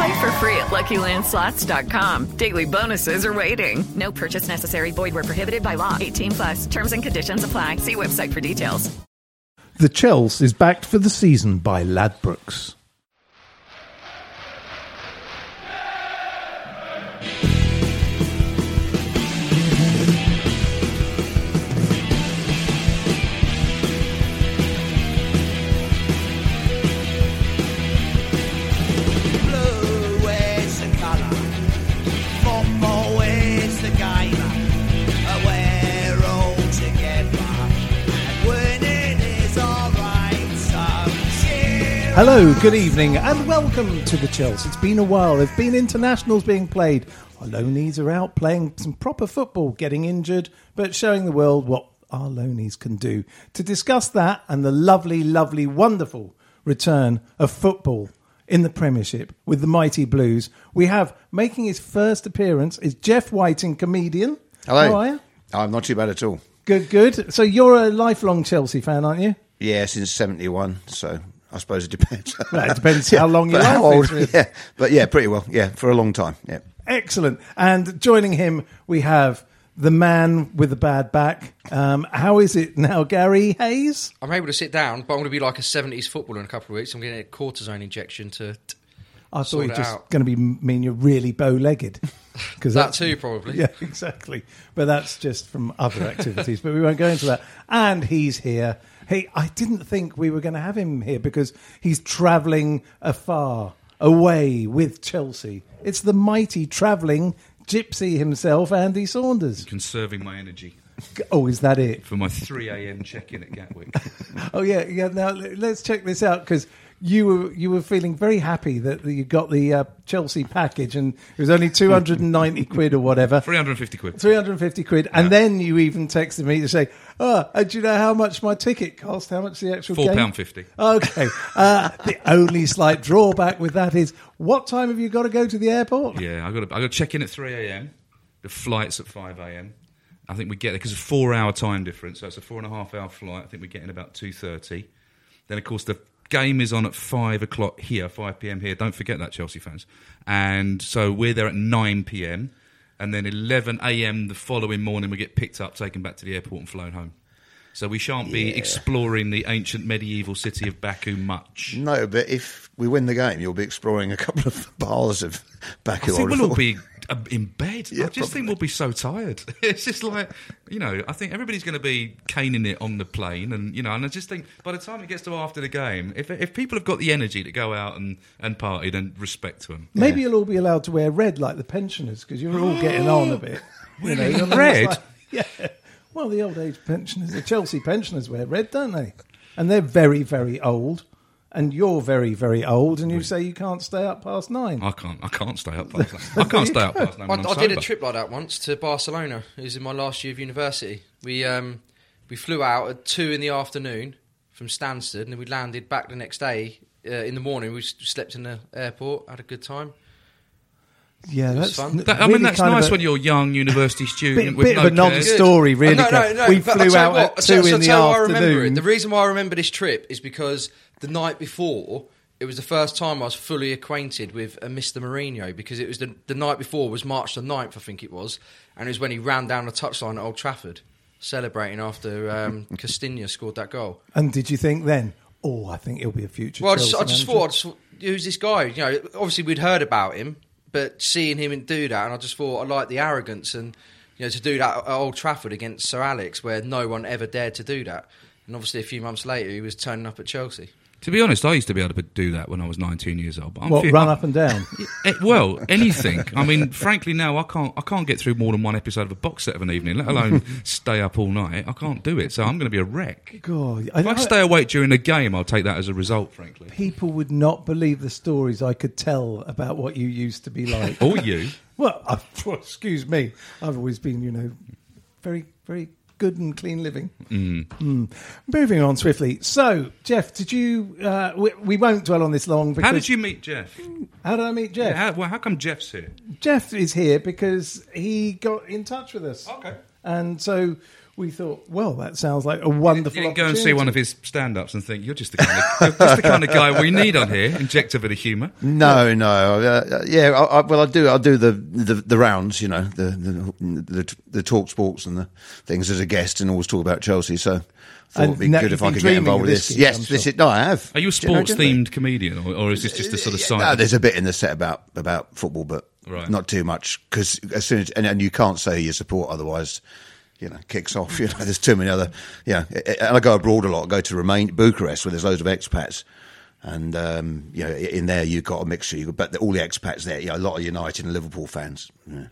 Play for free at LuckyLandSlots.com. Daily bonuses are waiting. No purchase necessary. Void where prohibited by law. 18 plus. Terms and conditions apply. See website for details. The Chels is backed for the season by Ladbrokes. Hello, good evening, and welcome to the Chels. It's been a while. There've been internationals being played. Our Lonies are out playing some proper football, getting injured, but showing the world what our Lonies can do. To discuss that and the lovely, lovely, wonderful return of football in the Premiership with the Mighty Blues, we have making his first appearance is Geoff Whiting, comedian. Hello. How are you? I'm not too bad at all. Good, good. So you're a lifelong Chelsea fan, aren't you? Yeah, since '71. So I suppose it depends. Well, it depends how long your But how old? is. Yeah, but yeah, pretty well. Yeah, for a long time. Yeah. Excellent. And joining him, we have the man with the bad back. Um, how is it now, Garry Hayes? I'm able to sit down, but I'm going to be like a 70s footballer in a couple of weeks. I'm getting a cortisone injection to. I thought you were just out. going to be mean you're really bow-legged. Because That too, probably. Yeah, exactly. But that's just from other activities. but we won't go into that. And he's here. Hey, I didn't think we were going to have him here because he's travelling afar, away with Chelsea. It's the mighty travelling gypsy himself, Andy Saunders. conserving my energy Oh, is that it? for my 3 a.m. check-in at Gatwick. Oh yeah, yeah. Now let's check this out because you were you were feeling very happy that you got the uh, Chelsea package and it was only two hundred and ninety quid or whatever. 350 quid. Three hundred and fifty quid, and then you even texted me to say, "Oh, and do you know how much my ticket cost? How much the actual Four game?" pound fifty. Okay. Uh, the only slight drawback with that is, what time have you got to go to the airport? Yeah, I got to, I got to check in at 3 a.m. The flight's at 5 a.m. I think we get there because a four-hour time difference, so it's a four and a half hour flight. I think we get in about 2:30. Then, of course, the game is on at five o'clock here, 5 p.m. here. Don't forget that, Chelsea fans. And so we're there at 9 p.m. And then 11 a.m. the following morning, we get picked up, taken back to the airport, and flown home. So we shan't be exploring the ancient medieval city of Baku much. No, but if we win the game, you'll be exploring a couple of bars of Baku. I think we'll all be uh, in bed. Yeah, I just think we'll be so tired. It's just like, you know, I think everybody's going to be caning it on the plane. And, you know, and I just think by the time it gets to after the game, if, if people have got the energy to go out and, and party, then respect to them. Maybe you'll all be allowed to wear red like the pensioners because you're all getting on a bit. You know, you're Red? like- yeah. Well, the old age pensioners, the Chelsea pensioners wear red, don't they? And they're very, very old. And you're very, very old, and you say you can't stay up past nine. I can't. I can't stay up past that. I can't stay up past nine I, when I I'm did a trip like that once to Barcelona. It was in my last year of university. We um, we flew out at two in the afternoon from Stansted, and then we landed back the next day uh, in the morning. We slept in the airport, had a good time. Yeah, that's fun. That- I really mean, that's nice a- when you're a young university student Bit- with bit no of a non-story, really. No, no, no. we flew out what, at two tell- in the tell you why I remember it. afternoon. The reason why I remember this trip is because the night before, it was the first time I was fully acquainted with a Mr. Mourinho because it was the, the night before was March the 9th, I think it was, and it was when he ran down the touchline at Old Trafford, celebrating after um, Costinha scored that goal. And did you think then? Oh, I think he'll be a future. Well, I just, I just thought, I just thought, who's this guy? You know, obviously we'd heard about him, but seeing him do that, and I just thought I like the arrogance and you know to do that at Old Trafford against Sir Alex, where no one ever dared to do that. And obviously, a few months later, he was turning up at Chelsea. To be honest, I used to be able to do that when I was 19 years old. But I'm What, run I'm- up and down? Eh, well, anything. I mean, frankly, now I can't. I can't get through more than one episode of a box set of an evening, let alone stay up all night. I can't do it, so I'm going to be a wreck. God, If I stay awake during a game, I'll take that as a result. Frankly, people would not believe the stories I could tell about what you used to be like. or you. Well, I, well, excuse me. I've always been, you know, very, very good and clean living. Mm. Mm. Moving on swiftly. So, Geoff, did you? Uh, we, we won't dwell on this long. Because, How did you meet Geoff? How did I meet Geoff? Yeah, how, well, how come Geoff's here? Geoff is here because he got in touch with us. Okay. And so we thought, well, that sounds like a wonderful. You didn't go and see one of his stand-ups and think you're just the kind of, you're just the kind of guy we need on here. Inject a bit of humour. No, no. Uh, yeah, I, I, well, I do. I do the, the the rounds, you know, the the, the the talk sports and the things as a guest, and always talk about Chelsea. So, thought And it'd be now good if I could get involved with this this. gig, yes, I'm this sure. is, no, I have. Are you a sports-themed comedian, or, or is this just a sort of side? No, there's a bit in the set about about football, but Right. not too much because as soon as and, and you can't say you support otherwise. You know, kicks off. You know, there's too many other. Yeah, and I go abroad a lot. I go to Remain Bucharest, where there's loads of expats, and um, you know, in there you've got a mixture. You've got, but all the expats there, you know, a lot of United and Liverpool fans. Yeah.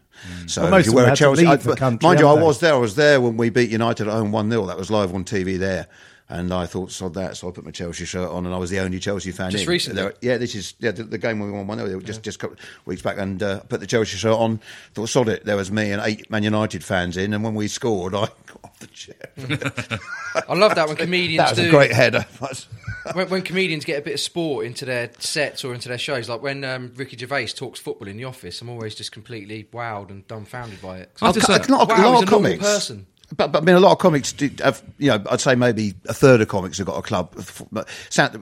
So Well, most if you wear a Chelsea, I- country, mind you, I was there. I was there when we beat United at home one 0 That was live on TV there. And I thought, sod that. So I put my Chelsea shirt on, and I was the only Chelsea fan. Just in. recently? There- yeah, this is yeah, the, the game when we won one 0 just just a couple of weeks back, and uh, put the Chelsea shirt on. Thought, sod it. There was me and eight Man United fans in, and when we scored, I got off the chair. I love that when comedians that was do. a great header. when, when comedians get a bit of sport into their sets or into their shows, like when um, Ricky Gervais talks football in the office, I'm always just completely wowed and dumbfounded by it. I've I'm got- just a lot, wow, a lot of a normal comics. person. But, but I mean, a lot of comics do have, you know, I'd say maybe a third of comics have got a club, but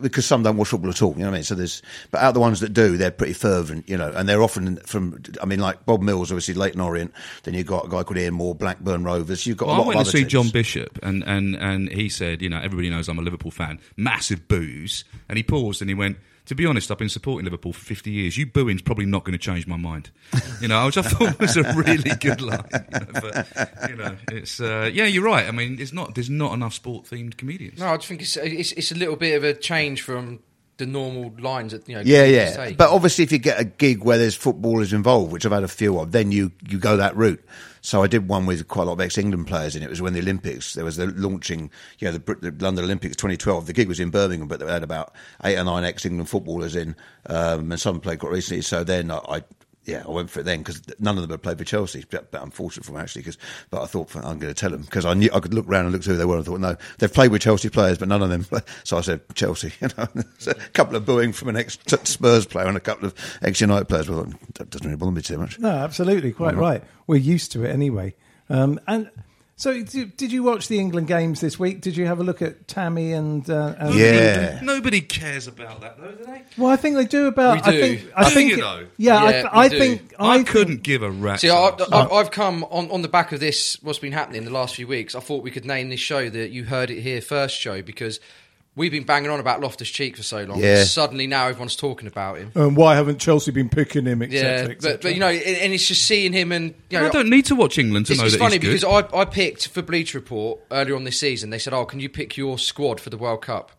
because some don't watch football at all, you know what I mean? So there's, but out of the ones that do, they're pretty fervent, you know, and they're often from, I mean, like Bob Mills, obviously Leyton Orient, then you've got a guy called Ian Moore, Blackburn Rovers, you've got Well, a I lot went of to see teams. John Bishop, and, and, and he said, you know, everybody knows I'm a Liverpool fan. Massive boos. And he paused and he went, to be honest, I've been supporting Liverpool for 50 years. You booing's probably not going to change my mind. You know, which I thought was a really good line. You know, but, you know, it's, uh, yeah, you're right. I mean, it's not, there's not enough sport themed comedians. No, I just think it's, it's it's a little bit of a change from the normal lines that you know. Yeah, yeah. take. But obviously, if you get a gig where there's footballers involved, which I've had a few of, then you, you go that route. So I did one with quite a lot of ex-England players in it. Was when the Olympics, there was the launching, you know, the, the London Olympics 2012. The gig was in Birmingham, but they had about eight or nine ex-England footballers in, um, and some played quite recently. So then I yeah, I went for it then because none of them had played for Chelsea. But, but unfortunate for them actually, because but I thought I'm going to tell them because I knew I could look around and look who they were. and I thought no, they've played with Chelsea players, but none of them. Play. So I said Chelsea. You know, So a couple of booing from an ex Spurs player and a couple of ex United players. Well, that doesn't really bother me too much. No, absolutely, quite Mhm. right. We're used to it anyway. Um, and so, did, did you watch the England games this week? Did you have a look at Tammy and? Uh, and Yeah. Nobody cares about that, though, do they? Well, I think they do about. We I do. think. I Do think. you it- though? Yeah, I, th- I think. I, I couldn't give a rat's See, I, ass. I, I've come on, on the back of this, what's been happening the last few weeks. I thought we could name this show that You Heard It Here First show because we've been banging on about Loftus Cheek for so long. Yeah. Suddenly now everyone's talking about him. And why haven't Chelsea been picking him? Et Yeah, et but, but you know, and and it's just seeing him and you know, I don't need to watch England to it's, know it's that funny he's good. It's funny because I, I picked for Bleacher Report earlier on this season. They said, "Oh, can you pick your squad for the World Cup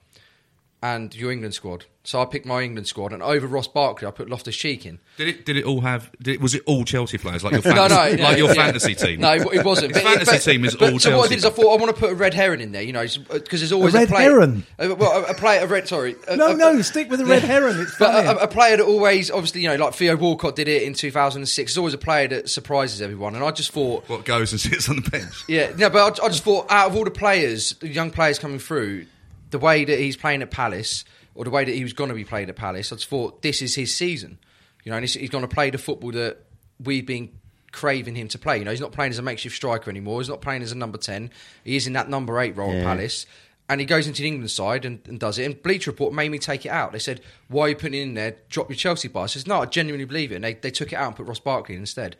and your England squad?" So I picked my England squad, and over Ross Barkley, I put Loftus Cheek in. Did it? Did it all have? Did it, was it all Chelsea players like your No, fantasy, no, no, like your yeah. fantasy team? No, it wasn't. His fantasy team is but- all So what I did is I thought I want to put a red herring in there, you know, because there's always a, red player, heron? Uh, well, a, a player, a red. Sorry, a, no, a- no, stick with the red heron. It's But a, a player that always, obviously, you know, like Theo Walcott did it in 2006. There's always a player that surprises everyone, and I just thought, What goes and sits on the bench? yeah, no, but I, I just thought out of all the players, the young players coming through, the way that he's playing at Palace, or the way that he was going to be playing at Palace, I just thought this is his season. You know, and he's, he's going to play the football that we've been craving him to play. You know, he's not playing as a makeshift striker anymore. He's not playing as a number ten. He is in that number eight role at Palace. And he goes into the England side and, and does it. And Bleacher Report made me take it out. They said, "Why are you putting it in there? Drop your Chelsea bar." I says, "No, I genuinely believe it." And they, they took it out and put Ross Barkley in instead.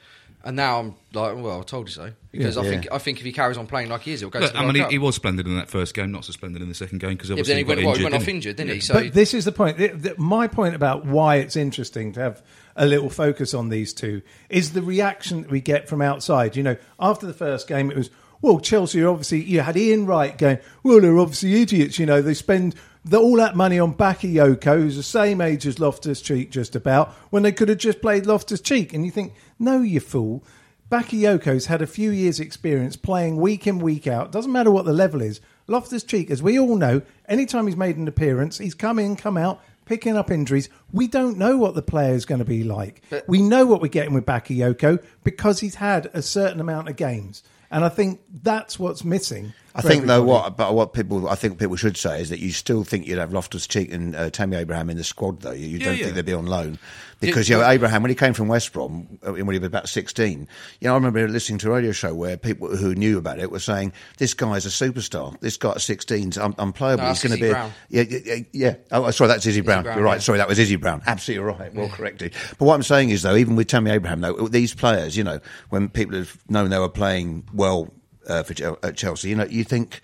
And now I'm like, "Well, I told you so." Because I Yeah. think I think if he carries on playing like he is, he'll go Look, to the I World mean, he, he was splendid in that first game, not so splendid in the second game because Yeah, obviously then he got went, well, he injured. went off injured, didn't he? So but this is the point. The- the- my point about why it's interesting to have a little focus on these two is the reaction that we get from outside. You know, after the first game, it was, well, Chelsea are obviously, you had Ian Wright going, well, they're obviously idiots. You know, they spend the, all that money on Bakayoko, who's the same age as Loftus Cheek, just about, when they could have just played Loftus Cheek. And you think, no, you fool. Bakayoko's had a few years' experience playing week in, week out. Doesn't matter what the level is. Loftus Cheek, as we all know, anytime he's made an appearance, he's come in, come out, picking up injuries. We don't know what the player is going to be like. we know what we're getting with Bakayoko because he's had a certain amount of games. And I think that's what's missing. I think though what, but what people I think people should say is that you still think you'd have Loftus Cheek and uh, Tammy Abraham in the squad though. You, you Yeah, don't yeah. think they'd be on loan because Yeah, you know Abraham when he came from West Brom uh, when he was about sixteen. You know I remember listening to a radio show where people who knew about it were saying this guy's a superstar. This guy at 16's un- unplayable. No, He's going to be A, yeah, yeah, yeah, yeah. Oh, sorry, that's Izzy Brown. Brown, You're right. Sorry, that was Izzy Brown. Absolutely right. Well corrected. But what I'm saying is though, even with Tammy Abraham though, these players, you know, when people have known they were playing well uh, for at Chelsea, you know, you think.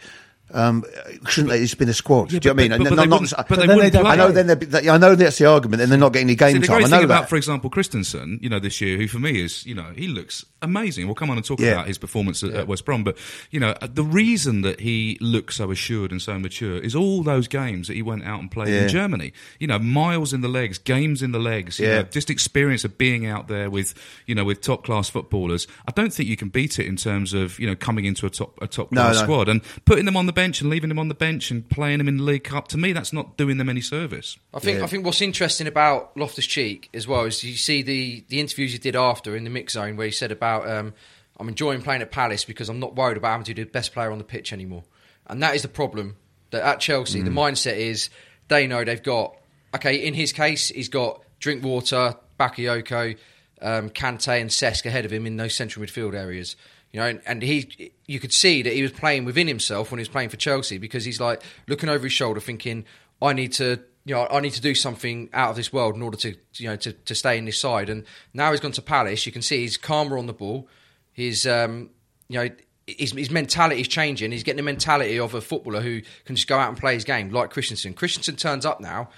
Um, shouldn't they just be in the squad? Yeah, Do you know what I mean? but- but then they I'm not- wouldn't- but But they then wouldn't don't play. I know. Then they'd I know that's the argument. Then they're not getting any game See, the time. great I know thing about, that. for example, Christensen, you know, this year, who for me is, you know, he looks amazing. We'll come on and talk Yeah. about his performance at, at West Brom, but you know, the reason that he looks so assured and so mature is all those games that he went out and played Yeah. in Germany. You know, miles in the legs, games in the legs. You Yeah. know, just experience of being out there with, you know, with top class footballers. I don't think you can beat it in terms of you know coming into a top a top No, class no. squad and putting them on the bench and leaving them on the bench and playing them in the League Cup. To me, that's not doing them any service. I think Yeah. I think what's interesting about Loftus Cheek as well is you see the the interviews he did after in the mix zone where he said about um, I'm enjoying playing at Palace because I'm not worried about having to be the best player on the pitch anymore, and that is the problem. That at Chelsea the mindset is they know they've got okay. In his case, he's got Drinkwater, Bakayoko, um, Kante, and Cesc ahead of him in those central midfield areas. You know, and, and he, you could see that he was playing within himself when he was playing for Chelsea because he's like looking over his shoulder, thinking, "I need to, you know, I need to do something out of this world in order to, you know, to, to stay in this side." And now he's gone to Palace. You can see he's calmer on the ball. His, um, you know, his, his mentality is changing. He's getting the mentality of a footballer who can just go out and play his game, like Christensen. Christensen turns up now,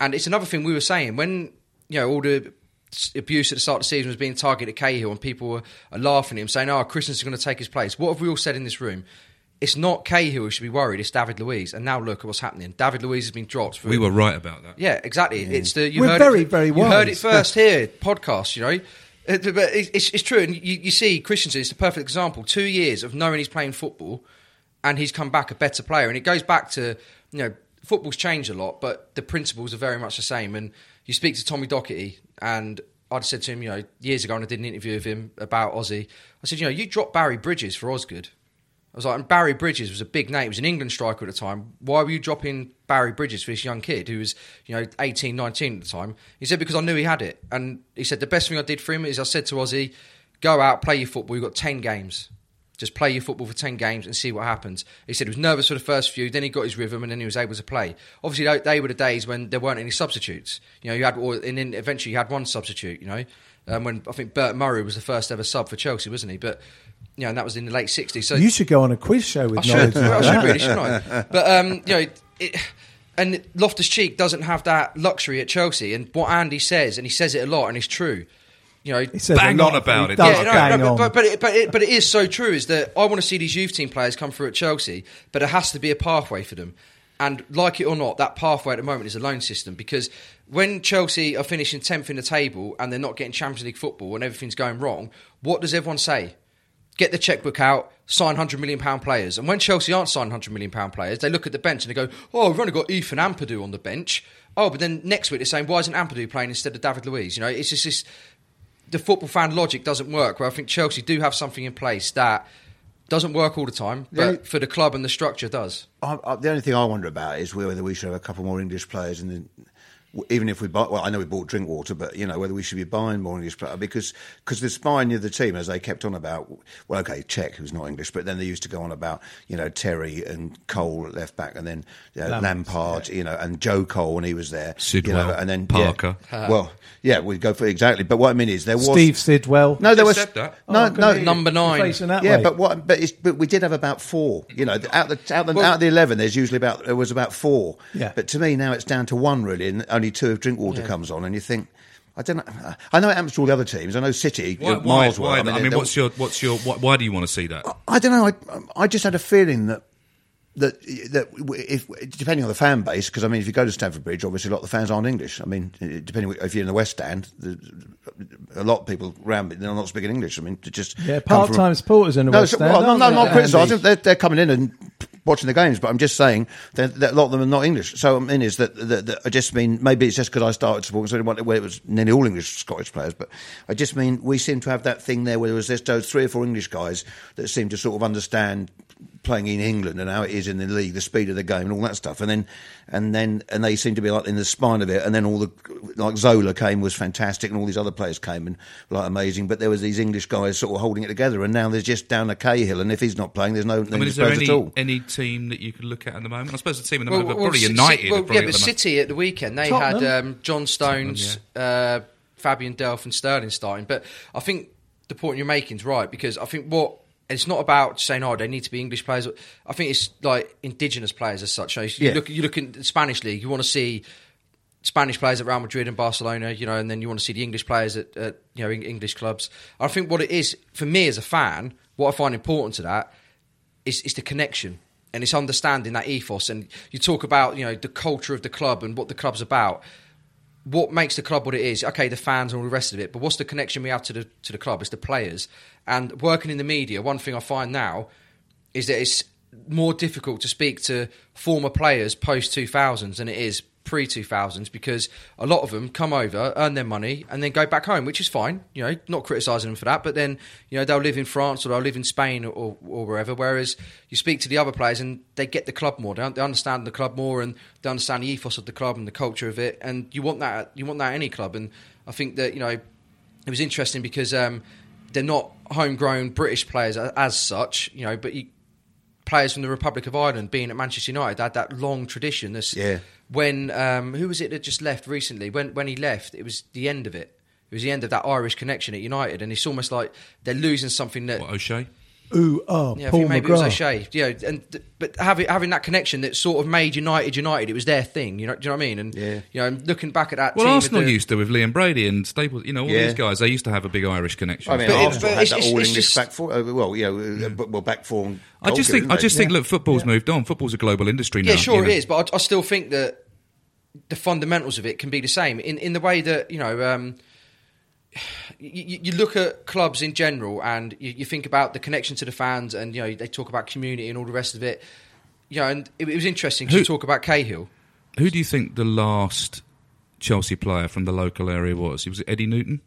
and it's another thing we were saying when you know all the abuse at the start of the season was being targeted at Cahill, and people were are laughing at him, saying, "Oh, Christensen's going to take his place." What have we all said in this room? It's not Cahill who should be worried. It's David Luiz. And now look at what's happening. David Luiz has been dropped. For, We were right about that. yeah, exactly. It's the you We're heard very, it, very You heard it wise. first here, podcast. You know, Uh, but it's, it's, it's true. And you, you see, Christensen is the perfect example. Two years of knowing he's playing football, and he's come back a better player. And it goes back to you know, football's changed a lot, but the principles are very much the same. And you speak to Tommy Docherty, and I'd said to him, you know, years ago, and I did an interview with him about Ossie. I said, you know, you dropped Barry Bridges for Osgood. I was like, and Barry Bridges was a big name. He was an England striker at the time. Why were you dropping Barry Bridges for this young kid who was, you know, 18, 19 at the time? He said, because I knew he had it. And he said, the best thing I did for him is I said to Ossie, go out, play your football. You've got 10 games. Just play your football for 10 games and see what happens. He said he was nervous for the first few, then he got his rhythm and then he was able to play. Obviously, they, were the days when there weren't any substitutes. You know, you had, or, and then eventually you had one substitute, you know. Um, when I think Bert Murray was the first ever sub for Chelsea, wasn't he? But, you know, and that was in the late 60s. So you should go on a quiz show with I should. I should really, shouldn't I? But um, you know, it, and Loftus Cheek doesn't have that luxury at Chelsea. And what Andy says, and he says it a lot, and it's true. You know, Bang on about it, yeah, no, no, but, but, it, but, it, but it is so true is that I want to see these youth team players come through at Chelsea, but it has to be a pathway for them. And like it or not, that pathway at the moment is a loan system because when Chelsea are finishing 10th in the table and they're not getting Champions League football and everything's going wrong, what does everyone say? Get the checkbook out, sign £100 million players. And when Chelsea aren't signing £100 million players, they look at the bench and they go, oh, we've only got Ethan Ampadu on the bench. Oh, but then next week they're saying, why isn't Ampadu playing instead of David Luiz? You know, it's just this the football fan logic doesn't work. Where I think Chelsea do have something in place that doesn't work all the time, but Yeah. for the club and the structure does. I, I, the only thing I wonder about is whether we should have a couple more English players in the even if we buy, well, I know we bought Drinkwater, but you know whether we should be buying more English players because because the spine of the team, as they kept on about, well, okay, Cech who's not English, but then they used to go on about you know Terry and Cole at left back, and then uh, Lamps, Lampard, you know, and Joe Cole when he was there, you know, Sidwell, and then Parker. Yeah, well, yeah, we go for exactly. But what I mean is there was Steve Sidwell. No, there was that. no, Oh, no. Number nine. Facing that Yeah, way. but what? But, it's, but we did have about four. You know, out the out the, Well- out the eleven, there's usually about there was about four. Yeah. But to me now it's down to one really, and only two if Drinkwater comes on, and you think. I don't know. I know it happens to all the other teams. I know City, Why, why, miles why away. that? I mean, they'll- what's your what's your why, why do you want to see that? I don't know. I, I just had a feeling that that that if depending on the fan base, because I mean, if you go to Stamford Bridge, obviously a lot of the fans aren't English. I mean, depending if you're in the West Stand, the, a lot of people around they're not speaking English. I mean, to just Yeah, part-time supporters in the no, West so- Stand, well, no, aren't no, not criticising. They're, they're coming in and watching the games, but I'm just saying that, that a lot of them are not English. So I mean, is that, that, that I just mean maybe it's just because I started supporting so where it was nearly all English Scottish players, but I just mean we seem to have that thing there where there was just those three or four English guys that seem to sort of understand playing in England and how it is in the league, the speed of the game and all that stuff, and then and then and they seem to be like in the spine of it, and then all the like Zola came was fantastic, and all these other players came and like amazing, but there was these English guys sort of holding it together, and now there's just down a Cahill, and if he's not playing, there's no I mean, is there any at all. any team that you could look at at the moment? I suppose the team at the Well, moment, well, probably Ci- United. well, probably yeah, but the City at the weekend they Tottenham. had um, John Stones, uh, Fabian Delph, and Sterling starting. But I think the point you're making is right because I think what it's not about saying oh they need to be English players. I think it's like indigenous players as such. You, know, you Yeah. look you look in the Spanish league, you want to see. Spanish players at Real Madrid and Barcelona, you know, and then you want to see the English players at, at you know English clubs. I think what it is for me as a fan, what I find important to that is, is the connection and it's understanding that ethos. And you talk about you know the culture of the club and what the club's about. What makes the club what it is? Okay, the fans and all the rest of it, but what's the connection we have to the to the club? It's the players. And working in the media, one thing I find now is that it's more difficult to speak to former players post 2000s than it is pre 2000s because a lot of them come over, earn their money, and then go back home, which is fine. You know, not criticising them for that, but then you know they'll live in France or they'll live in Spain or, or, wherever. Whereas you speak to the other players and they get the club more, they, they understand the club more, and they understand the ethos of the club and the culture of it. And you want that, you want that at any club. And I think that you know it was interesting because um, they're not homegrown British players as, as such, you know, but you, players from the Republic of Ireland being at Manchester United had that long tradition. This, Yeah. When um, who was it that just left recently? When when he left, it was the end of it. It was the end of that Irish connection at United, and it's almost like they're losing something that. What, O'Shea? Ooh, oh, Yeah, I Paul think maybe it was McGrath. O'Shea. Yeah, and but having having that connection that sort of made United United, it was their thing. You know, do you know what I mean? And Yeah. you know, and looking back at that. Well, team with Arsenal the- used to with Liam Brady and Staples. You know, all Yeah. these guys. They used to have a big Irish connection. I mean, But Arsenal but had it's- that it's- all it's English just- back four. Uh, well, you know, uh, well, back four. I just think. I just think. Yeah. Look, football's moved on. Football's a global industry now. Yeah, sure you know. it is, but I, I still think that the fundamentals of it can be the same in in the way that you know. Um, you, you look at clubs in general, and you, you think about the connection to the fans, and you know they talk about community and all the rest of it. You know, and it, it was interesting to talk about Cahill. Who do you think the last Chelsea player from the local area was? Was it Eddie Newton?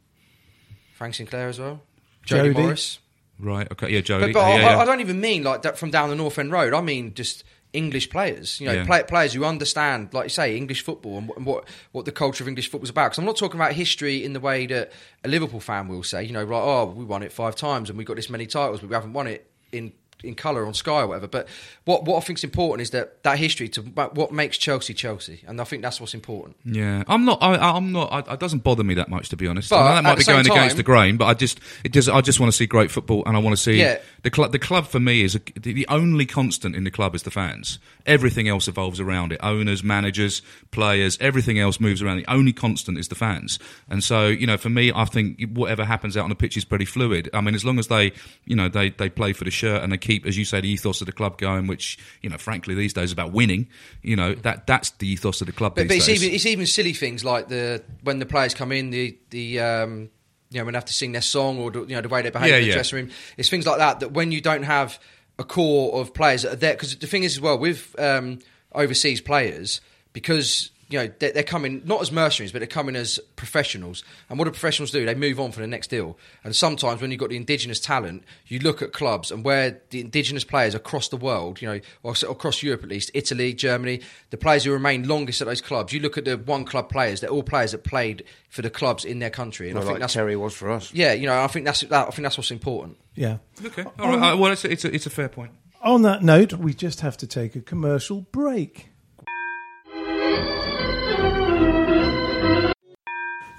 Frank Sinclair as well, Jody, Jody. Morris. Right. Okay. Yeah, Jody. But, but yeah, I, yeah. I don't even mean like that from down the North End Road. I mean just English players. You know, Yeah. play, players who understand, like you say, English football and, what- and what what the culture of English football is about. Because I'm not talking about history in the way that a Liverpool fan will say. You know, right? Oh, we won it five times and we got this many titles, but we haven't won it in. In colour on Sky or whatever, but what what I think's important is that that history to what makes Chelsea Chelsea, and I think that's what's important. Yeah, I'm not. I, I'm not. I, it doesn't bother me that much, to be honest. But that might be going against the grain, but I just, it just, I just want to see great football, and I want to see Yeah. the club. The club for me is a, the, the only constant in the club is the fans. Everything else evolves around it. Owners, managers, players, everything else moves around. The only constant is the fans, and so you know, for me, I think whatever happens out on the pitch is pretty fluid. I mean, as long as they, you know, they they play for the shirt and they keep, as you say, the ethos of the club going, which you know, frankly, these days is about winning. You know, that that's the ethos of the club. But, but it's days. even it's even silly things like the when the players come in, the the um, you know when they have to sing their song or you know the way they behave Yeah, in the yeah. dressing room. It's things like that that when you don't have a core of players that are there, because the thing is as well with um, overseas players because you know, they're, they're coming not as mercenaries, but they're coming as professionals. And what do professionals do? They move on for the next deal. And sometimes when you've got the indigenous talent, you look at clubs and where the indigenous players across the world, you know, or across Europe at least, Italy, Germany, the players who remain longest at those clubs, you look at the one club players, they're all players that played for the clubs in their country. And Well, I think like that's Terry was for us. Yeah, you know, I think that's that, I think that's what's important. Yeah. Okay. All right. uh, well, it's a, it's a, it's a fair point. On that note, we just have to take a commercial break.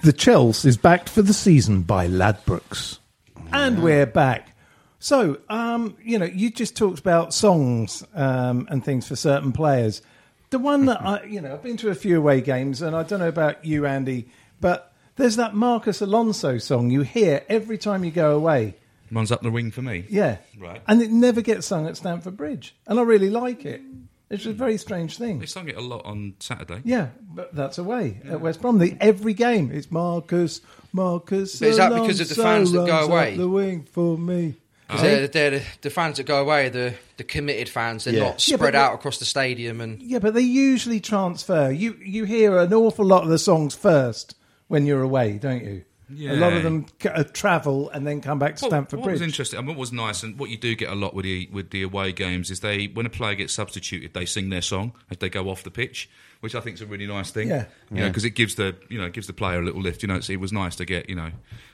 The Chels is backed for the season by Ladbrokes. And we're back. So, um, you know, you just talked about songs um, and things for certain players. The one that I, you know, I've been to a few away games, and I don't know about you, Andy, but there's that Marcus Alonso song you hear every time you go away. Runs up the wing for me. Yeah. Right. And it never gets sung at Stamford Bridge. And I really like it. It's a hmm. very strange thing. They sung it a lot on Saturday. Yeah, but that's away at West Brom. The, every game, it's Marcus, Marcus. But is that because of the fans that go away? The wing for me. 'Cause Hey? They're, they're the, the fans that go away, the the committed fans. They're Yeah. not spread the- out across the stadium and Yeah, but they usually transfer. You you hear an awful lot of the songs first when you're away, don't you? A lot of them c- uh, travel and then come back to What- Stamford what Bridge. was interesting, and what was nice, and what you do get a lot with the with the away games is they when a player gets substituted, they sing their song as they go off the pitch, which I think is a really nice thing. Yeah. you know, Yeah. because it gives the you know gives the player a little lift. You know, so it was nice to get you know,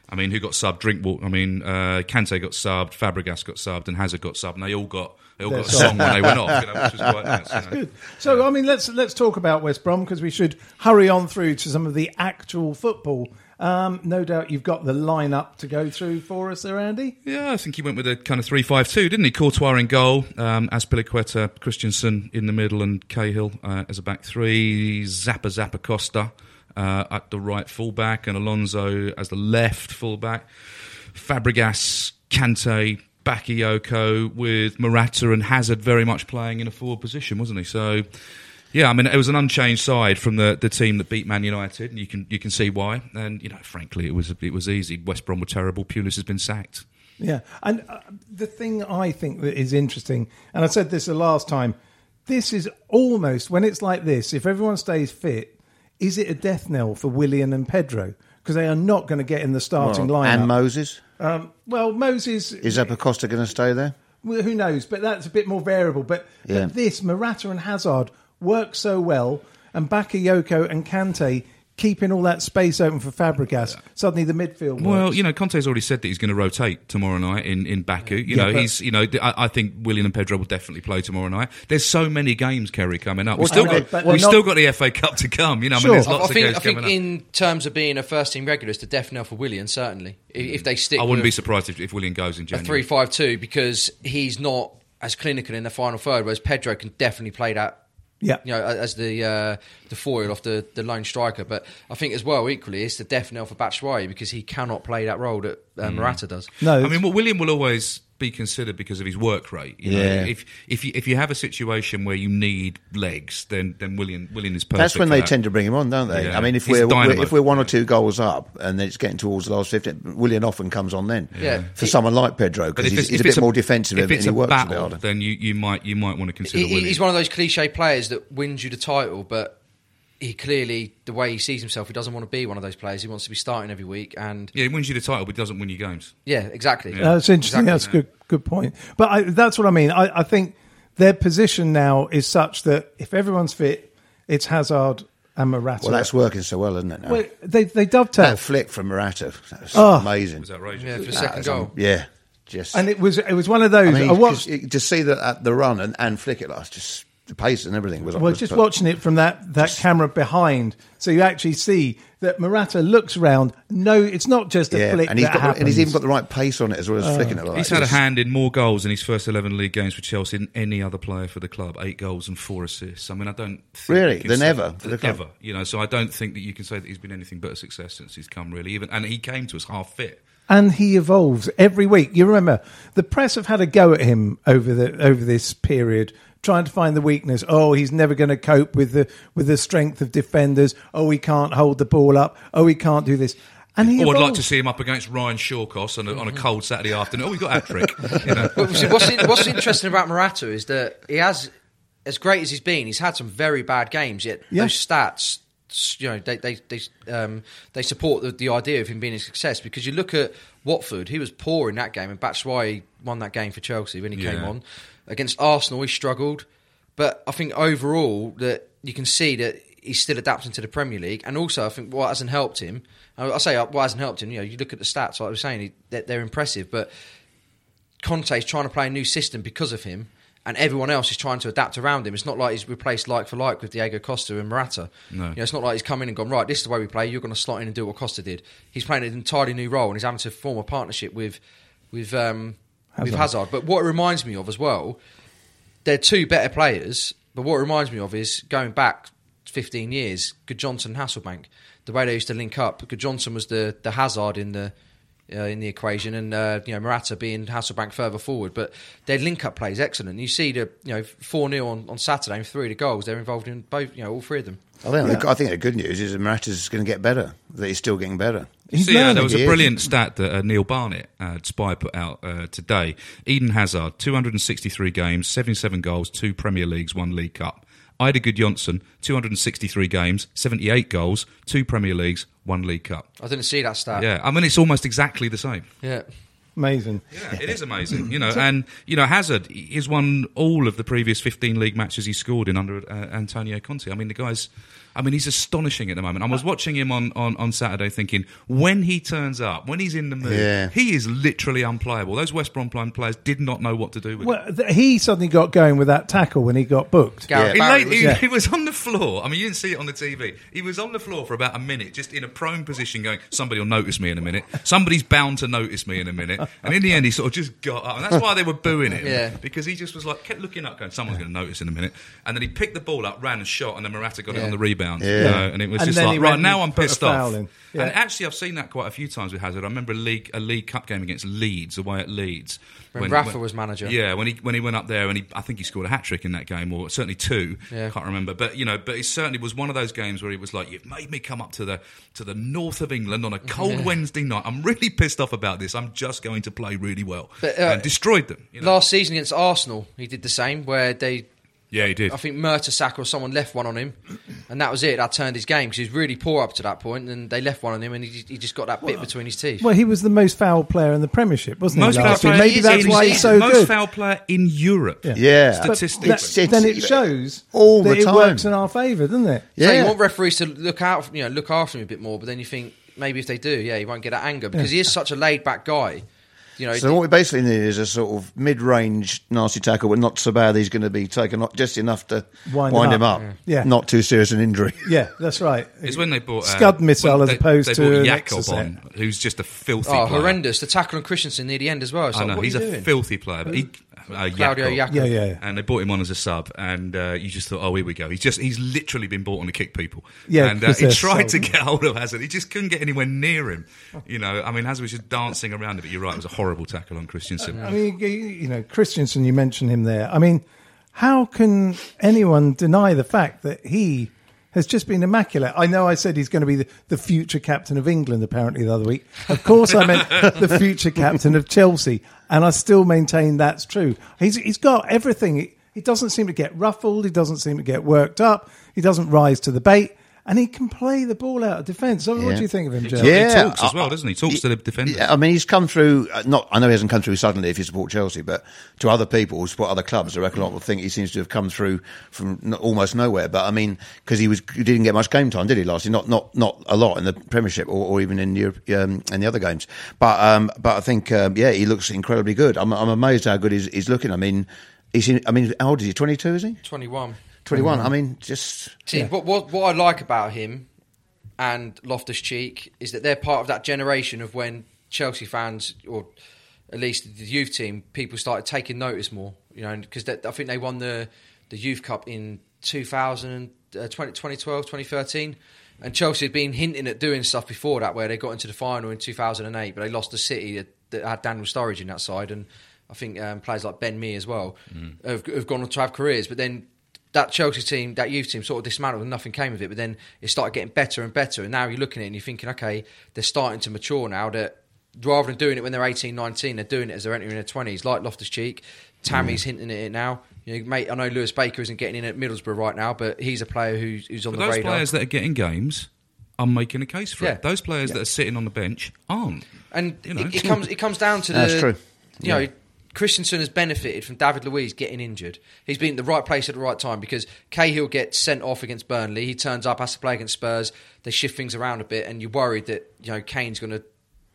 I mean, who got subbed? Drinkwater. I mean, uh, Kante got subbed, Fabregas got subbed, and Hazard got subbed, and they all got they all Their got a song. song when they went off, you know, which was quite nice. You know. Good. So, I mean, let's let's talk about West Brom because we should hurry on through to some of the actual football. Um, no doubt you've got the lineup to go through for us there, Andy. Yeah, I think he went with a kind of 3 5 2, didn't he? Courtois in goal, um, Azpilicueta, Christensen in the middle, and Cahill uh, as a back three, Zappa Zappacosta uh, at the right fullback, and Alonso as the left fullback. Fabregas, Kante, Bakayoko with Morata and Hazard very much playing in a forward position, wasn't he? So. Yeah, I mean it was an unchanged side from the, the team that beat Man United, and you can you can see why. And you know, frankly, it was it was easy. West Brom were terrible. Pulis has been sacked. Yeah, and uh, the thing I think that is interesting, and I said this the last time, this is almost when it's like this. If everyone stays fit, is it a death knell for Willian and Pedro because they are not going to get in the starting Well, lineup? and Moses. Um, well, Moses Is Acosta going to stay there? Well, who knows? But that's a bit more variable. But, Yeah. but this, Morata and Hazard work so well, and Bakayoko and Kante keeping all that space open for Fabregas. Suddenly the midfield. Well, you know, Conte's already said that he's going to rotate tomorrow night in, in Baku. You Yeah, know, he's you know, I, I think Willian and Pedro will definitely play tomorrow night. There's so many games, Kerry, coming up. We've still know, got we've they're still got the FA Cup to come. You know, I mean, there's I, lots I of think, games I think coming up. in terms of being a first team regular, it's the death knell for Willian. certainly. I- If they stick, I wouldn't be surprised if, if Willian goes in a January. three five two because he's not as clinical in the final third, whereas Pedro can definitely play that. Yeah. you know, as the uh, the foil off the, the lone striker. But I think as well, equally, it's the death knell for Batshuayi because he cannot play that role that uh, Mm. Morata does. no, I mean, well, Willian will always be considered because of his work rate. You know? Yeah. If if you if you have a situation where you need legs, then then Willian Willian is perfect. That's when for they that. tend to bring him on, don't they? Yeah. I mean, if we're, we're if we're one or two goals up and then it's getting towards the last fifteen, Willian often comes on then. Yeah. For someone like Pedro, because he's, he's if a it's bit more defensive if and he a works a bit harder. then you, you might you might want to consider He- Willian. he's one of those cliche players that wins you the title, but he clearly, the way he sees himself, he doesn't want to be one of those players. He wants to be starting every week, and Yeah, he wins you the title, but he doesn't win you games. yeah, exactly. Yeah. That's interesting. Exactly. That's a good good point. But I, that's what I mean. I, I think their position now is such that if everyone's fit, it's Hazard and Morata. Well, that's working so well, isn't it? Now? Well, they they dovetail, that flick from Morata, that was Oh. amazing. It was outrageous. Yeah, for the second goal. un- yeah, just and it was it was one of those. I I, mean, watched. 'cause it- to see that at the run and, and flick it, like just the pace and everything was. Well, was- just but- watching it from that, that camera behind, so you actually see that Morata looks round. No, it's not just a Yeah, flick and he's that got, and he's even got the right pace on it as well as uh, flicking it. Like He's that. had a hand in more goals in his first 11 league games for Chelsea than any other player for the club. Eight goals and four assists. I mean, I don't think Really? you can Than ever for the club? ever. You know, so I don't think that you can say that he's been anything but a success since he's come. Really, even and he came to us half fit. and he evolves every week. You remember the press have had a go at him over the over this period, trying to find the weakness. Oh, he's never going to cope with the with the strength of defenders. Oh, he can't hold the ball up. Oh, he can't do this. And he Oh, I'd like to see him up against Ryan Shawcross on a, on a cold Saturday afternoon. Oh, he got hat trick. you know. What's, in- what's interesting about Morata is that he has, as great as he's been, he's had some very bad games. Yet Yeah. those stats you know they they they, um, they support the, the idea of him being a success because you look at Watford, he was poor in that game, and that's why he won that game for Chelsea when he came on. Against Arsenal, he struggled, but I think overall that you can see that he's still adapting to the Premier League, and also I think what hasn't helped him. I I say what hasn't helped him. You know, you look at the stats. Like I was saying, he, they're, they're impressive, but Conte's trying to play a new system because of him, and everyone else is trying to adapt around him. It's not like he's replaced like for like with Diego Costa and Morata. No. You know, it's not like he's come in and gone right. This is the way we play. You're going to slot in and do what Costa did. He's playing an entirely new role, and he's having to form a partnership with with um, with Hazard. Hazard. But what it reminds me of as well, they're two better players. But what it reminds me of is going back 15 years, Good Johnson, Hasselbaink, the way they used to link up. Gudjohnsen was the the Hazard in the uh, in the equation, and uh, you know Morata being Hasselbaink further forward. But their link up play is excellent. You see the you know four 0 on, on Saturday, and three of the goals they're involved in both. You know all three of them. I think, I think the good news is that Morata's going to get better. That he's still getting better. You see, uh, there was a brilliant stat that uh, Neil Barnett, uh, Spy, put out uh, today. Eden Hazard, 263 games, 77 goals, two Premier Leagues, one League Cup. Eidur Gudjohnsen, 263 games, 78 goals, two Premier Leagues, one League Cup. I didn't see that stat. Yeah, I mean, it's almost exactly the same. yeah. Amazing. Yeah, it is amazing, you know. And you know, Hazard he's won all of the previous 15 league matches he scored in under uh, Antonio Conte. I mean, the guy's, I mean, he's astonishing at the moment. I was watching him on, on, on Saturday, thinking when he turns up, when he's in the mood, Yeah. he is literally unplayable. Those West Brom players did not know what to do with him. Th- he suddenly got going with that tackle when he got booked. Gareth He, Barry laid, was- he, Yeah. he was on the floor. I mean, you didn't see it on the TV. He was on the floor for about a minute, just in a prone position, going, "Somebody will notice me in a minute. Somebody's bound to notice me in a minute." And in the end, he sort of just got up, and that's why they were booing him. Yeah. because he just was like kept looking up, going, "Someone's going to notice in a minute." And then he picked the ball up, ran and shot, and then Morata got it on the rebound. Yeah. you know, and it was And just like, right now, I'm pissed off. Yeah. And actually, I've seen that quite a few times with Hazard. I remember a league a League Cup game against Leeds, away at Leeds, When Rafa was manager. Yeah, when he when he went up there and he, I think he scored a hat trick in that game, or certainly two. Yeah. Can't remember, but you know, but it certainly was one of those games where he was like, "You've made me come up to the to the north of England on a cold Yeah. Wednesday night. I'm really pissed off about this. I'm just going to play really well." But, uh, and destroyed them. You know? Last season against Arsenal, he did the same, where they yeah, he did. I think Mertesacker or someone left one on him, and that was it. That turned his game because he was really poor up to that point, and they left one on him, and he, he just got that bit between his teeth. Well, he was the most foul player in the Premiership, wasn't most he? foul last year? player Maybe is that's in why he's so most good. foul player in Europe. Yeah. Yeah. But Statistics. that- then it shows All that the it works in our favour, doesn't it? So Yeah. you want referees to look out, you know, look after him a bit more, but then you think maybe if they do, yeah, he won't get that anger because he is such a laid back guy. You know, So what we basically need is a sort of mid-range nasty tackle, but not so bad he's going to be taken off just enough to Wind wind, him him up. up. Yeah. Not too serious an injury. Yeah, that's right. It's when they bought uh, Scud missile when as they- opposed they to brought Yacob on, who's just a filthy. oh, player. horrendous! The tackle on Christensen near the end as well. It's I like, know what he's are you a doing? filthy player, but he. Uh, Claudio Yacob. Yacob. Yeah, yeah, yeah. And they bought him on as a sub, and uh, you just thought, oh, here we go. He's just he's literally been bought on to kick people. Yeah, and uh, 'cause he tried so- to get hold of Hazard. He just couldn't get anywhere near him. You know, I mean, Hazard was just dancing around it. But you're right, it was a horrible tackle on Christensen. I mean, you- you know, Christensen, you mentioned him there. I mean, how can anyone deny the fact that he has just been immaculate? I know I said he's going to be the, the future captain of England, apparently, the other week. Of course, I meant the future captain of Chelsea, and I still maintain that's true. He's, he's got everything. He, he doesn't seem to get ruffled, he doesn't seem to get worked up, he doesn't rise to the bait. And he can play the ball out of defence. So What Yeah. do you think of him, Joe? He talks as well, doesn't he? Talks to the defenders. Yeah, I mean, he's come through. Uh, not, I know he hasn't come through suddenly if you support Chelsea, but to other people who support other clubs, I reckon a lot will think he seems to have come through from almost nowhere. But I mean, because he was, he didn't get much game time, did he? Last year, not not not a lot in the Premiership or, or even in Europe, um, in the other games. But um, but I think um, yeah, he looks incredibly good. I'm I'm amazed how good he's, he's looking. I mean, he's in, I mean, how old is he? Twenty two, is he? Twenty-one. Twenty one. I mean, just See, what, what what I like about him and Loftus Cheek is that they're part of that generation of when Chelsea fans, or at least the youth team, people started taking notice more. You know, because I think they won the the Youth Cup in 2000, uh, 20, 2012, 2013. And Chelsea had been hinting at doing stuff before that, where they got into the final in 2008, but they lost to City that, that had Daniel Sturridge in that side, and I think um, players like Ben Mee as well have, have gone on to have careers. But then that Chelsea team, that youth team, sort of dismantled and nothing came of it. But then it started getting better and better. And now you're looking at it and you're thinking, okay, they're starting to mature now. That rather than doing it when they're 18, 19, they're doing it as they're entering their 20s, like Loftus Cheek. Tammy's hinting at it now. You know, mate, I know Lewis Baker isn't getting in at Middlesbrough right now, but he's a player who's, who's on But the those radar. Those players that are getting games are making a case for Yeah. it. Those players that are sitting on the bench aren't. And You know. it, it comes it comes down to the. That's true. You know, Christensen has benefited from David Luiz getting injured. He's been in the right place at the right time because Cahill gets sent off against Burnley. He turns up, has to play against Spurs. They shift things around a bit, and you're worried that you know Kane's going to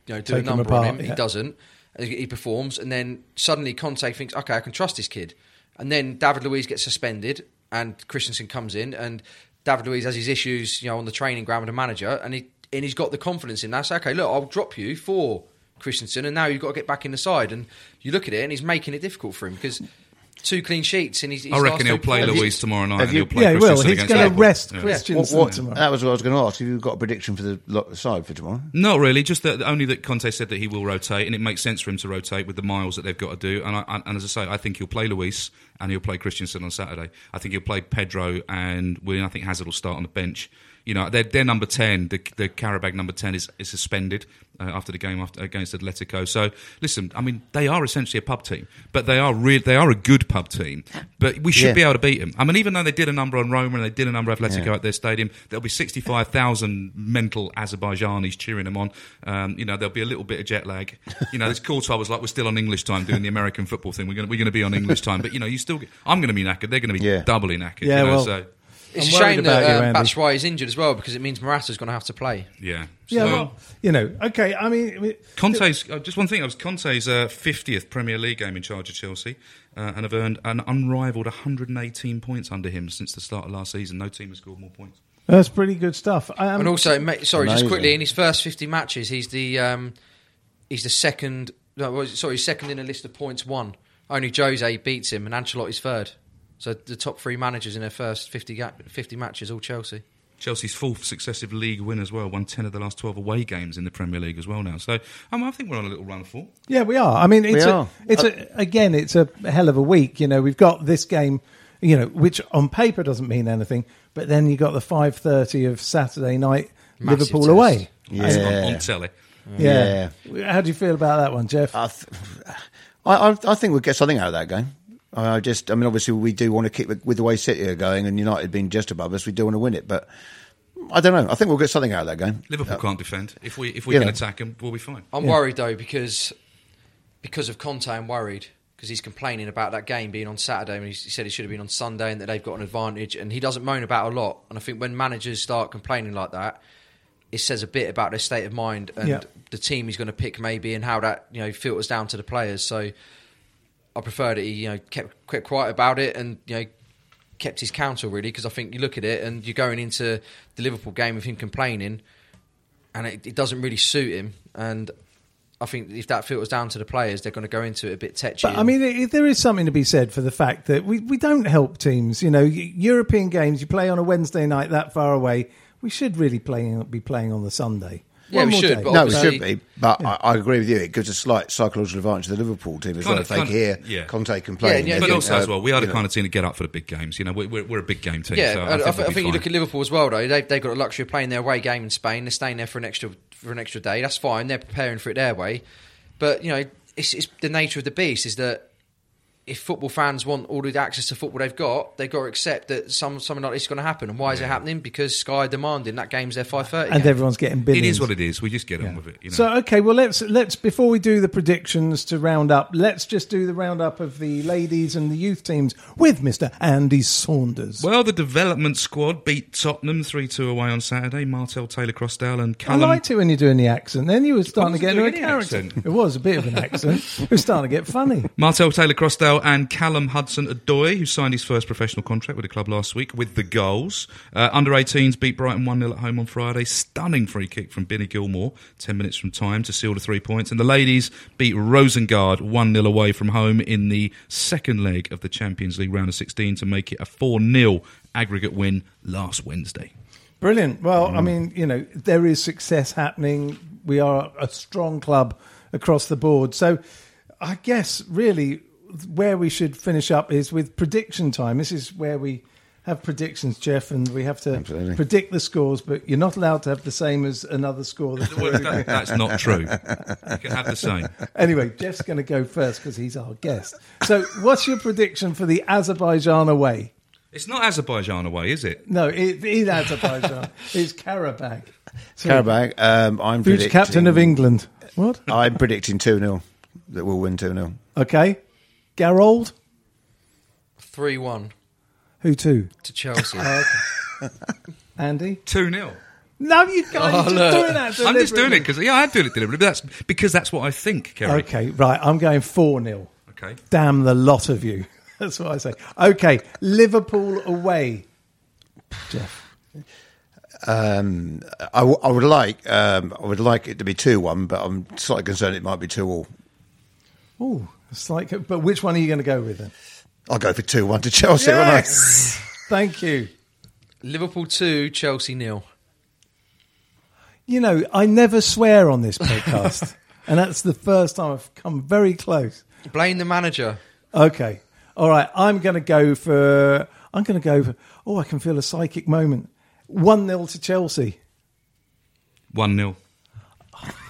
you know do Take a number apart, on him. yeah. He doesn't. He he performs, and then suddenly Conte thinks, okay, I can trust this kid. And then David Luiz gets suspended, and Christensen comes in, and David Luiz has his issues, you know, on the training ground with the manager, and he and he's got the confidence in that. So okay, look, I'll drop you for Christensen, and now you've got to get back in the side. And you look at it, and he's making it difficult for him because two clean sheets, and he's. he's I reckon he'll play performances. Luiz tomorrow night have and you- he'll play Yeah, he will. Christensen He's going to rest Yeah. Christensen what, tomorrow. that was what I was going to ask. Have you got a prediction for the side for tomorrow? Not really, just that only that Conte said that he will rotate, and it makes sense for him to rotate with the miles that they've got to do. And, I, and as I say, I think he'll play Luiz and he'll play Christensen on Saturday. I think he'll play Pedro and Willian. I think Hazard will start on the bench. You know, their, their number ten, the, the Qarabag number ten, is, is suspended uh, after the game after, against Atletico. So listen, I mean, they are essentially a pub team, but they are real. They are a good pub team. But we should Yeah. be able to beat them. I mean, even though they did a number on Roma and they did a number of Atletico Yeah. at their stadium, there'll be sixty-five thousand mental Azerbaijanis cheering them on. Um, you know, there'll be a little bit of jet lag. You know, this Courtois was like, we're still on English time doing the American football thing. We're going we're to be on English time, but you know, you still. Get, I'm going to be knackered. They're going to be Yeah. doubly knackered. Yeah, you know, well- so It's I'm a shame about that you, uh, Andy. Batshuayi is injured as well because it means Morata's going to have to play. yeah. Yeah, well, you know, okay. I mean, I mean, Conte's uh, just one thing. It was Conte's uh, 50th Premier League game in charge of Chelsea, uh, and have earned an unrivaled 118 points under him since the start of last season. No team has scored more points. that's pretty good stuff. Um, and also, ma- sorry, just quickly, in his first 50 matches, he's the um, he's the second. No, what was it? sorry, he's second in a list of points won. Only Jose beats him, and Ancelotti's third. So the top three managers in their first 50, ga- 50 matches, all Chelsea. Chelsea's fourth successive league win as well. Won 10 of the last 12 away games in the Premier League as well now. So um, I think we're on a little run for. Yeah, we are. I mean, it's a, are. it's a, again, it's a hell of a week. You know, we've got this game, you know, which on paper doesn't mean anything, but then you got the five thirty of Saturday night, Massive Liverpool test. away. Yeah. On, on telly. Yeah. How do you feel about that one, Geoff? I, th- I, I, I think we'll get something out of that game. I just, I mean, obviously we do want to keep with the way City are going and United being just above us. We do want to win it, but I don't know. I think we'll get something out of that game. Liverpool can't defend. If we if we can know. attack them, we'll be fine. I'm worried though because because of Conte. I'm worried because he's complaining about that game being on Saturday, and he said it should have been on Sunday, and that they've got an advantage. And he doesn't moan about a lot. And I think when managers start complaining like that, it says a bit about their state of mind and Yeah. the team he's going to pick, maybe, and how that you know filters down to the players. So I prefer that he you know kept, kept quiet about it and you know kept his counsel really because I think you look at it and you're going into the Liverpool game with him complaining and it, it doesn't really suit him. And I think if that filters down to the players, they're going to go into it a bit tetchy. But I mean, there is something to be said for the fact that we, we don't help teams. You know, European games you play on a Wednesday night that far away. We should really play, be playing on the Sunday. Yeah, One we more should, day. but No, it obviously- should be, but I, I agree with you. It gives a slight psychological advantage to the Liverpool team as Kind well. of- if they kind of- hear yeah. Conte complaining, Yeah, they But think, also uh, as well, we are the kind of team to get up for the big games. You know, we're, we're, we're a big game team. yeah, so I I, think, th- we'll I be think you fine. look at Liverpool as well, though. They've, they've got a luxury of playing their away game in Spain. They're staying there for an extra for an extra day. That's fine. They're preparing for it their way. But you know, it's, it's the nature of the beast is that if football fans want all the access to football they've got, they've got to accept that some something like this is going to happen. And why is it happening? Because Sky are demanding that game's their five thirty. and everyone's getting It billions. is what it is. We just get on with it. You know. So okay, well let's let's before we do the predictions to round up, let's just do the roundup of the ladies and the youth teams with Mister Andy Saunders. Well, the development squad beat Tottenham 3 2 away on Saturday. Martell Taylor Crossdale and I Callum. liked it when you're doing the accent. Then you were starting to get into a character. accent. It was a bit of an accent. it was starting to get funny. Martell Taylor Crossdale and Callum Hudson Odoi, who signed his first professional contract with the club last week with the goals. Uh, under 18s beat Brighton 1 0 at home on Friday. Stunning free kick from Billy Gilmour, 10 minutes from time to seal the three points. And the ladies beat Rosengard 1 0 away from home in the second leg of the Champions League round of 16 to make it a 4 0 aggregate win last Wednesday. Brilliant. Well, I mean, you know, there is success happening. We are a strong club across the board. So I guess really where we should finish up is with prediction time. This is where we have predictions, Geoff, and we have to Absolutely. predict the scores, but you're not allowed to have the same as another score. That's Well, that- that's not true. You can have the same. anyway, Geoff's going to go first because he's our guest. So, what's your prediction for the Azerbaijan away? It's not Azerbaijan away, is it? No, it is Azerbaijan. it's Karabakh. So, Karabakh, um, I'm future predicting, captain of England. What? I'm predicting 2 0 that we'll win 2 0. Okay. Garold? 3 1 Who to? to Chelsea. Oh. Andy? 2 0. No, you can't. Oh, You're just look. doing that. I'm just doing it because yeah, I'm doing it deliberately. But that's because that's what I think, Ceri. Okay, right. I'm going 4 0. Okay. Damn the lot of you. That's what I say. Okay, Liverpool away. Geoff. Um, I, w- I would like um, I would like it to be 2 1, but I'm slightly concerned it might be 2 all. Oh, it's like, but which one are you going to go with then? I'll go for 2 1 to Chelsea, won't I? Yes! Thank you. Liverpool 2, Chelsea nil. You know, I never swear on this podcast, and that's the first time I've come very close. Blame the manager. Okay. All right. I'm going to go for. I'm going to go for. Oh, I can feel a psychic moment. 1 0 to Chelsea. 1 0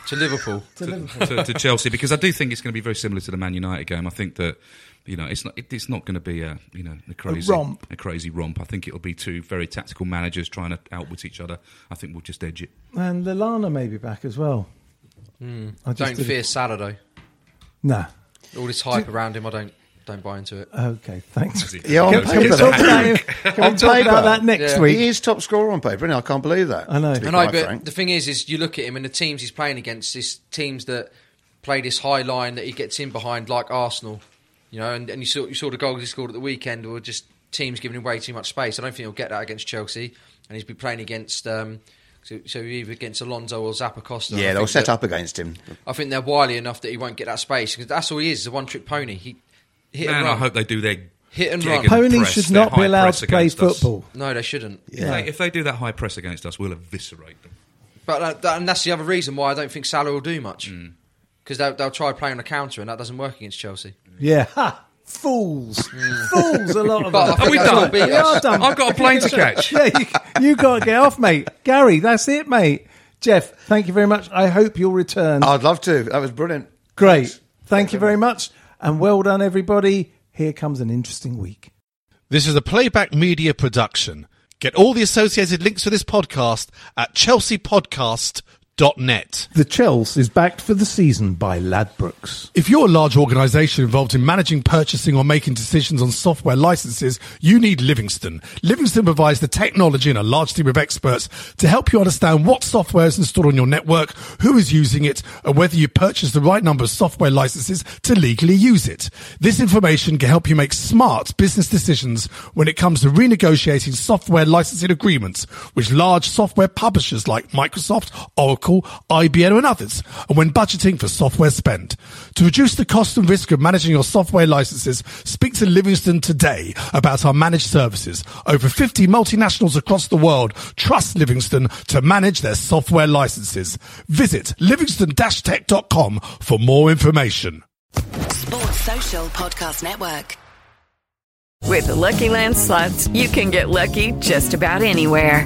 To Liverpool. To Liverpool. to, to Chelsea because I do think it's going to be very similar to the Man United game. I think that you know it's not it, it's not going to be a you know a crazy romp. a crazy romp. I think it'll be two very tactical managers trying to outwit each other. I think we'll just edge it. And Lallana may be back as well. Hmm. I just Don't did- fear Salah though. Nah. All this hype around him, I don't don't buy into it. Okay, thanks. Yeah, on Can, can we paper. talk about, him- can we On talk paper. about that next Yeah. week? He is top scorer on paper, and I can't believe that. I know. to be I know, quite but frank. the thing is, is you look at him and the teams he's playing against, this teams that play this high line that he gets in behind, like Arsenal, you know, and, and you saw you saw the goals he scored at the weekend were just teams giving him way too much space. I don't think he'll get that against Chelsea, and he's been playing against. Um, so, so either against Alonso or Zappacosta. yeah, I they'll think set that- up against him. I think they're wily enough that he won't get that space because that's all he is. He's a one-trick pony. He hit Man, and I hope they do their Hit and gig run. Ponies press, should not be allowed to play against us. football. No, they shouldn't. If, they, if they do that high press against us, we'll eviscerate them. But that, that, and that's the other reason why I don't think Salah will do much mm. because they'll, they'll try playing on a counter and that doesn't work against Chelsea. Yeah. Ha! Fools. Mm. Fools, a lot of But them. I think we done? We are done. I've got a plane to catch. yeah, you, you got to get off, mate. Garry, that's it, mate. Geoff, thank you very much. I hope you'll return. I'd love to. That was brilliant. Great. Thank you very much. And well done, everybody. Here comes an interesting week. This is a playback media production. Get all the associated links for this podcast at chelseapodcast.net. The Chels is backed for the season by Ladbrokes. If you're a large organization involved in managing, purchasing, or making decisions on software licenses, you need Livingston. Livingston provides the technology and a large team of experts to help you understand what software is installed on your network, who is using it, and whether you purchase the right number of software licenses to legally use it. This information can help you make smart business decisions when it comes to renegotiating software licensing agreements with large software publishers like Microsoft, Oracle, IBM, and others, and when budgeting for software spend. To reduce the cost and risk of managing your software licenses, speak to Livingston today about our managed services. Over 50 multinationals across the world trust Livingston to manage their software licenses. Visit livingston-tech.com for more information. Sports Social Podcast Network. With the Lucky Land slots, you can get lucky just about anywhere.